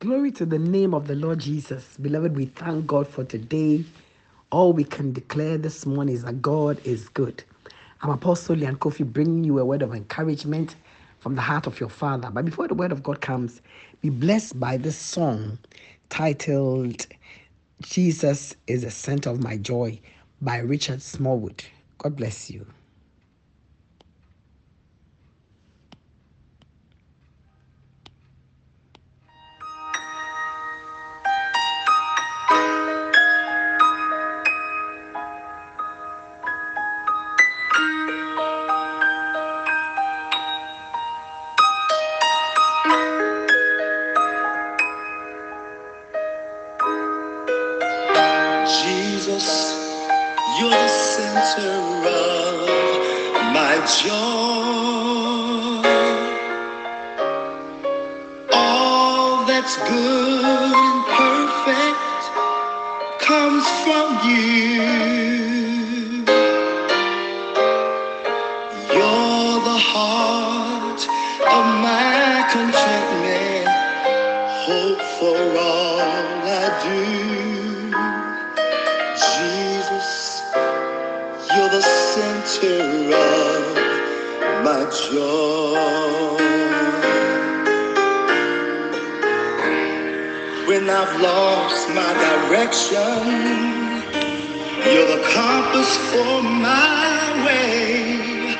Glory to the name of the Lord Jesus. Beloved, we thank God for today. All we can declare this morning is that God is good. I'm Apostle Lyanne Koffi bringing you a word of encouragement from the heart of your Father. But before the word of God comes, be blessed by this song titled Jesus is the Center of My Joy by Richard Smallwood. God bless you. That's good and perfect comes from you. You're the heart of my contentment, hope for all I do. Jesus, you're the center of my joy. When I've lost my direction, you're the compass for my way.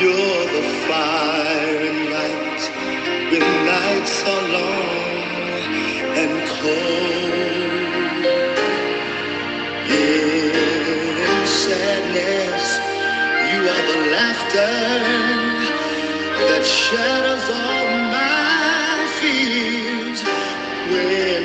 You're the fire and light when nights are long and cold. In sadness, you are the laughter that shadows all my fears. When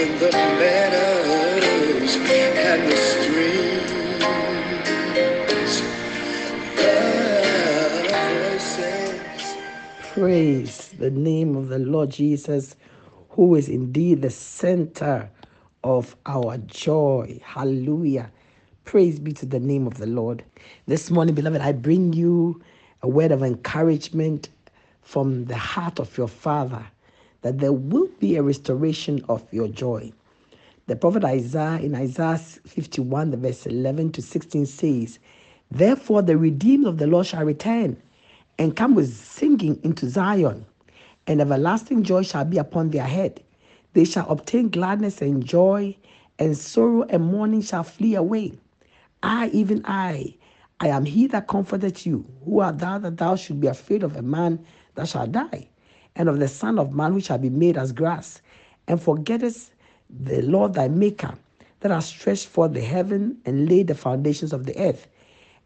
in the meadows and the streams. Praise the name of the Lord Jesus, who is indeed the center of our joy. Hallelujah. Praise be to the name of the Lord. This morning, beloved, I bring you a word of encouragement from the heart of your Father that there will be a restoration of your joy. The prophet Isaiah in Isaiah 51, the verse 11 to 16 says, Therefore the redeemed of the Lord shall return and come with singing into Zion, and everlasting joy shall be upon their head. They shall obtain gladness and joy, and sorrow and mourning shall flee away. I, even I, I am he that comforteth you. Who art thou that thou should be afraid of a man that shall die, and of the Son of Man which shall be made as grass, and forgettest the Lord thy Maker, that has stretched forth the heaven and laid the foundations of the earth,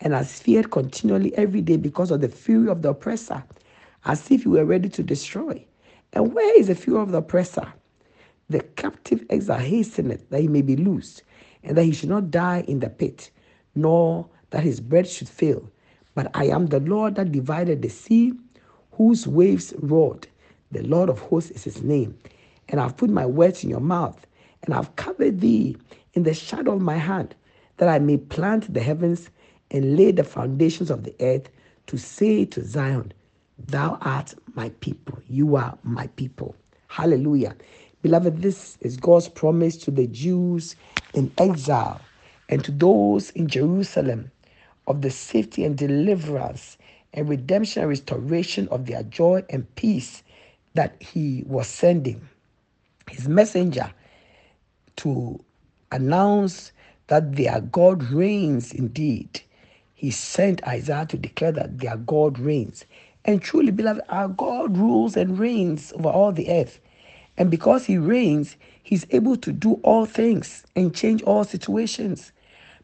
and has feared continually every day because of the fury of the oppressor, as if he were ready to destroy. And where is the fury of the oppressor? The captive exile hasteneth that he may be loosed, and that he should not die in the pit, nor that his bread should fail. But I am the Lord that divided the sea, whose waves roared. The Lord of hosts is his name. And I've put my words in your mouth, and I've covered thee in the shadow of my hand, that I may plant the heavens and lay the foundations of the earth to say to Zion, Thou art my people. You are my people. Hallelujah. Beloved, this is God's promise to the Jews in exile and to those in Jerusalem of the safety and deliverance and redemption and restoration of their joy and peace that He was sending. his messenger to announce that their God reigns indeed. He sent Isaiah to declare that their God reigns. And truly, beloved, our God rules and reigns over all the earth. And because he reigns, he's able to do all things and change all situations.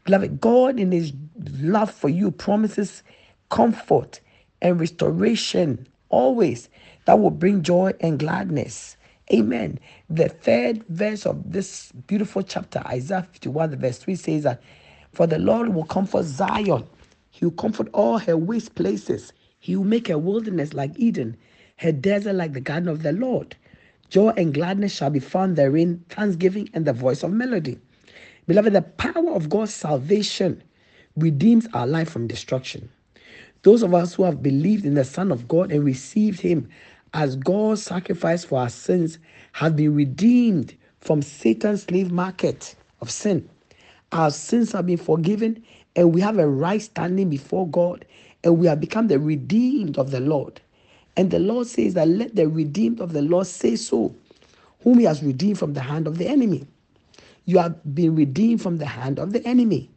Beloved, God, in his love for you, promises comfort and restoration always that will bring joy and gladness. Amen. The third verse of this beautiful chapter, Isaiah 51, verse 3 says that, For the Lord will comfort Zion, He will comfort all her waste places. He will make her wilderness like Eden, her desert like the garden of the Lord. Joy and gladness shall be found therein, thanksgiving and the voice of melody. Beloved, the power of God's salvation redeems our life from destruction. Those of us who have believed in the Son of God and received Him as God's sacrifice for our sins have been redeemed from Satan's slave market of sin. Our sins have been forgiven and we have a right standing before God and we have become the redeemed of the Lord. And the Lord says that let the redeemed of the Lord say so, whom he has redeemed from the hand of the enemy. You have been redeemed from the hand of the enemy.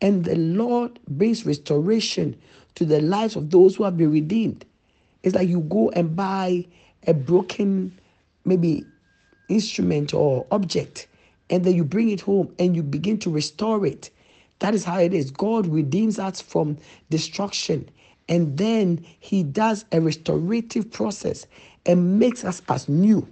And the Lord brings restoration to the lives of those who have been redeemed. It's like you go and buy a broken, maybe instrument or object, and then you bring it home and you begin to restore it. That is how it is. God redeems us from destruction. And then he does a restorative process and makes us as new.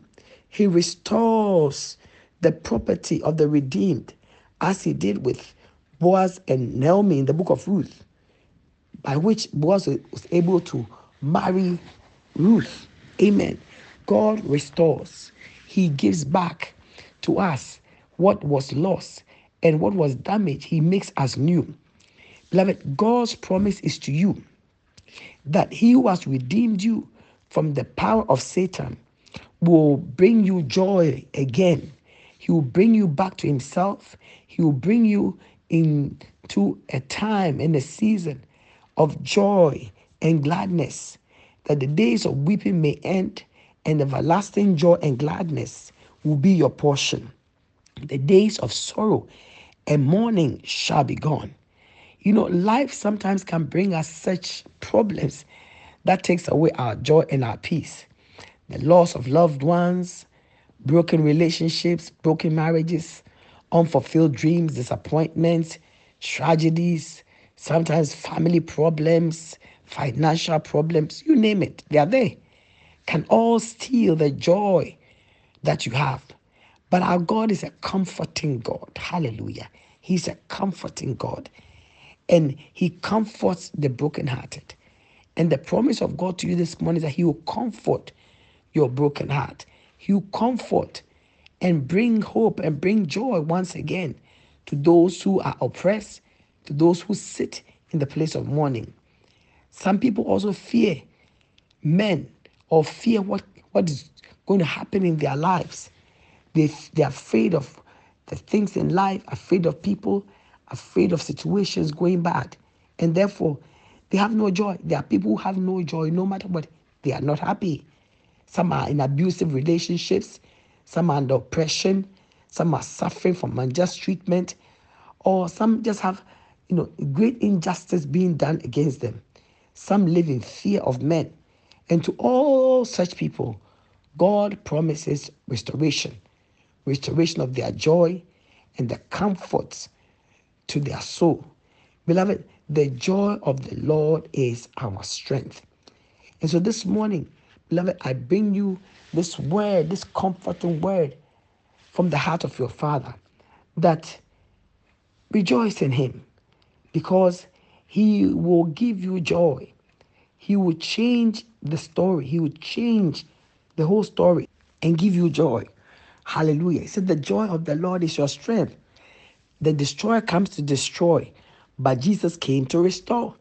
He restores the property of the redeemed as he did with Boaz and Naomi in the book of Ruth, by which Boaz was able to marry Ruth. Amen. God restores, He gives back to us what was lost and what was damaged, He makes us new. Beloved, God's promise is to you that He who has redeemed you from the power of Satan will bring you joy again. He will bring you back to Himself. He will bring you into a time and a season of joy and gladness, that the days of weeping may end and everlasting joy and gladness will be your portion. The days of sorrow and mourning shall be gone. You know, life sometimes can bring us such problems that takes away our joy and our peace. The loss of loved ones, broken relationships, broken marriages, unfulfilled dreams, disappointments, tragedies, sometimes family problems, financial problems, you name it, they are there. Can all steal the joy that you have. But our God is a comforting God. Hallelujah. He's a comforting God. And He comforts the brokenhearted. And the promise of God to you this morning is that He will comfort your broken heart. He will comfort and bring hope and bring joy once again to those who are oppressed, to those who sit in the place of mourning. Some people also fear men or fear what, what is going to happen in their lives. They, they're afraid of the things in life, afraid of people, afraid of situations going bad. And therefore, they have no joy. There are people who have no joy no matter what. They are not happy. Some are in abusive relationships, some are under oppression, some are suffering from unjust treatment, or some just have, you know, great injustice being done against them. Some live in fear of men. And to all such people, God promises restoration, restoration of their joy and the comforts to their soul. Beloved, the joy of the Lord is our strength. And so this morning, beloved, I bring you this word, this comforting word from the heart of your Father that rejoice in Him because He will give you joy. He will change the story, He will change the whole story and give you joy. Hallelujah. He said, The joy of the Lord is your strength. The destroyer comes to destroy, but Jesus came to restore.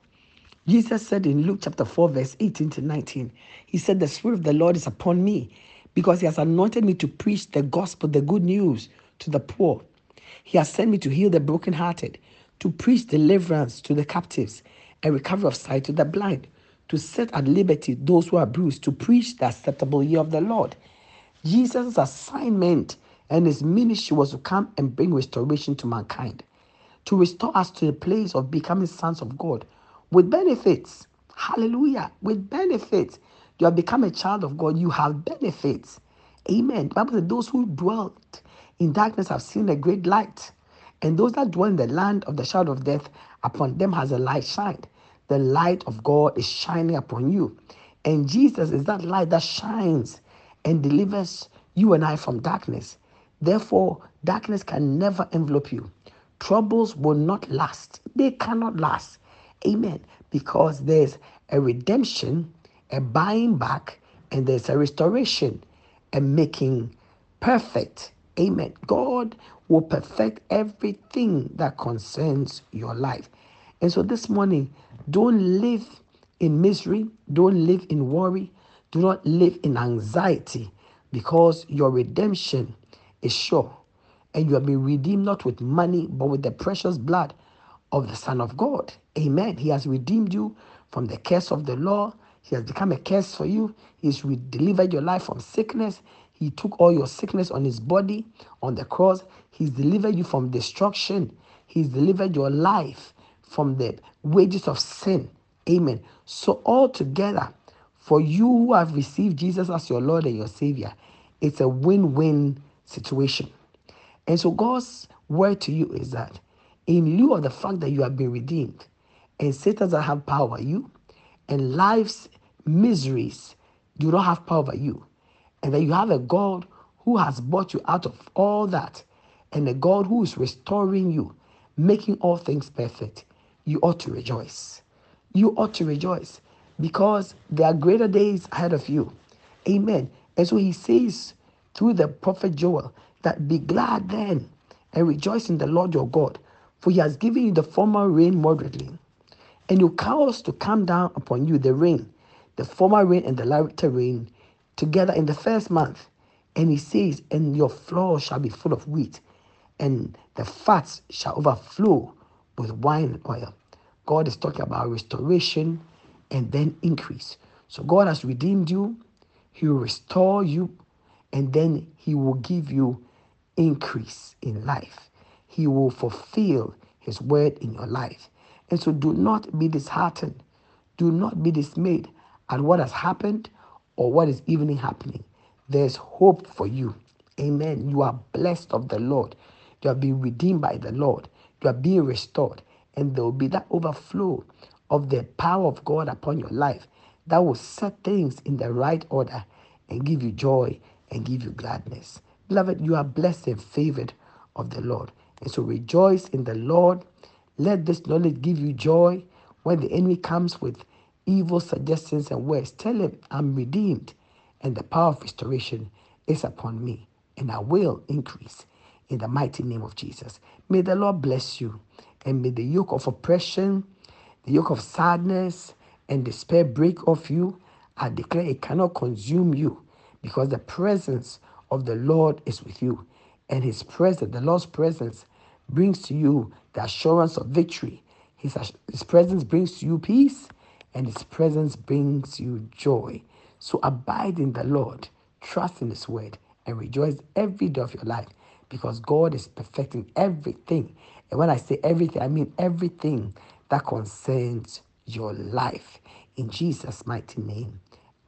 Jesus said in Luke chapter 4, verse 18 to 19, He said, The Spirit of the Lord is upon me because He has anointed me to preach the gospel, the good news to the poor. He has sent me to heal the brokenhearted, to preach deliverance to the captives, and recovery of sight to the blind, to set at liberty those who are bruised, to preach the acceptable year of the Lord. Jesus' assignment and his ministry was to come and bring restoration to mankind, to restore us to the place of becoming sons of God with benefits. Hallelujah. With benefits. You have become a child of God, you have benefits. Amen. The Bible says, Those who dwelt in darkness have seen a great light. And those that dwell in the land of the shadow of death, upon them has a light shined. The light of God is shining upon you. And Jesus is that light that shines and delivers you and I from darkness. Therefore, darkness can never envelop you. Troubles will not last. They cannot last. Amen. Because there's a redemption, a buying back, and there's a restoration, a making perfect. Amen. God will perfect everything that concerns your life. And so this morning, don't live in misery, don't live in worry, do not live in anxiety because your redemption is sure. And you have been redeemed not with money, but with the precious blood of the Son of God. Amen. He has redeemed you from the curse of the law. He has become a curse for you. He's delivered your life from sickness. He took all your sickness on his body on the cross. He's delivered you from destruction. He's delivered your life from the wages of sin. Amen. So, all together, for you who have received Jesus as your Lord and your Savior, it's a win win situation. And so, God's word to you is that in lieu of the fact that you have been redeemed and Satan doesn't have power over you, and life's miseries do not have power over you, and that you have a God who has brought you out of all that, and a God who is restoring you, making all things perfect, you ought to rejoice. You ought to rejoice because there are greater days ahead of you. Amen. And so he says through the prophet Joel that be glad then and rejoice in the Lord your God, for he has given you the former rain moderately, and you cause to come down upon you the rain, the former rain and the latter rain together in the first month. And he says, And your floor shall be full of wheat, and the fats shall overflow with wine and oil. God is talking about restoration and then increase. So God has redeemed you, He will restore you, and then He will give you increase in life. He will fulfill His word in your life. And so do not be disheartened. Do not be dismayed at what has happened or what is even happening. There's hope for you. Amen. You are blessed of the Lord. You are being redeemed by the Lord. You are being restored. And there will be that overflow of the power of God upon your life that will set things in the right order and give you joy and give you gladness. Beloved, you are blessed and favored of the Lord. And so rejoice in the Lord. Let this knowledge give you joy when the enemy comes with evil suggestions and words. Tell him, I'm redeemed, and the power of restoration is upon me, and I will increase in the mighty name of Jesus. May the Lord bless you, and may the yoke of oppression, the yoke of sadness, and despair break off you. I declare it cannot consume you because the presence of the Lord is with you. And his presence, the Lord's presence, brings to you the assurance of victory. His, his presence brings to you peace, and his presence brings you joy. So abide in the Lord, trust in his word, and rejoice every day of your life because God is perfecting everything. And when I say everything, I mean everything that concerns your life. In Jesus' mighty name.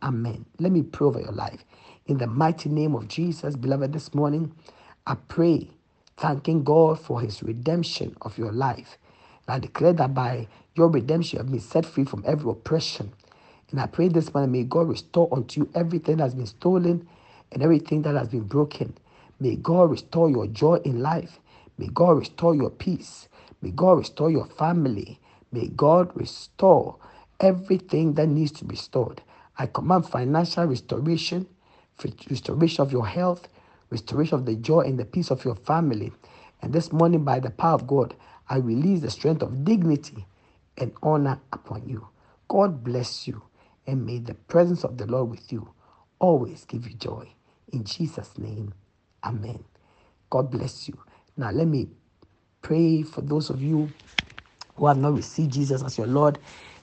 Amen. Let me pray over your life. In the mighty name of Jesus, beloved, this morning, I pray, thanking God for his redemption of your life. I declare that by your redemption, you have been set free from every oppression. And I pray this morning, may God restore unto you everything that has been stolen and everything that has been broken. May God restore your joy in life. May God restore your peace. May God restore your family. May God restore everything that needs to be restored. I command financial restoration, restoration of your health, restoration of the joy and the peace of your family. And this morning, by the power of God, I release the strength of dignity and honor upon you. God bless you, and may the presence of the Lord with you always give you joy. In Jesus' name, amen. God bless you. Now, let me pray for those of you who have not received Jesus as your Lord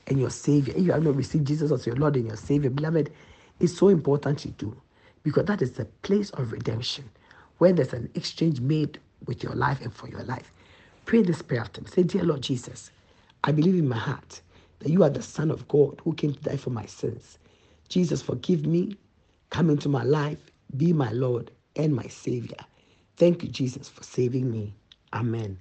and your Savior. If you have not received Jesus as your Lord and your Savior, beloved, it's so important you do. because that is the place of redemption where there's an exchange made with your life and for your life. Pray this prayer after me. Say, Dear Lord Jesus, I believe in my heart that you are the Son of God who came to die for my sins. Jesus, forgive me, come into my life, be my Lord and my Savior. Thank you, Jesus, for saving me. Amen.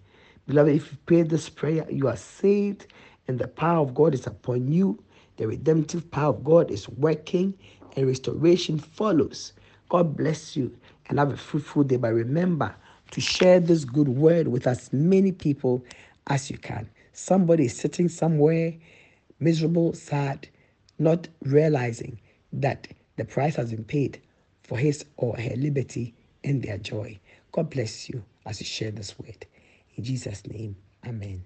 Beloved, if you pray this prayer, you are saved and the power of God is upon you. The redemptive power of God is working and restoration follows. God bless you and have a fruitful day. But remember to share this good word with as many people as you can. Somebody is sitting somewhere miserable, sad, not realizing that the price has been paid for his or her liberty and their joy. God bless you as you share this word. In Jesus' name, amen.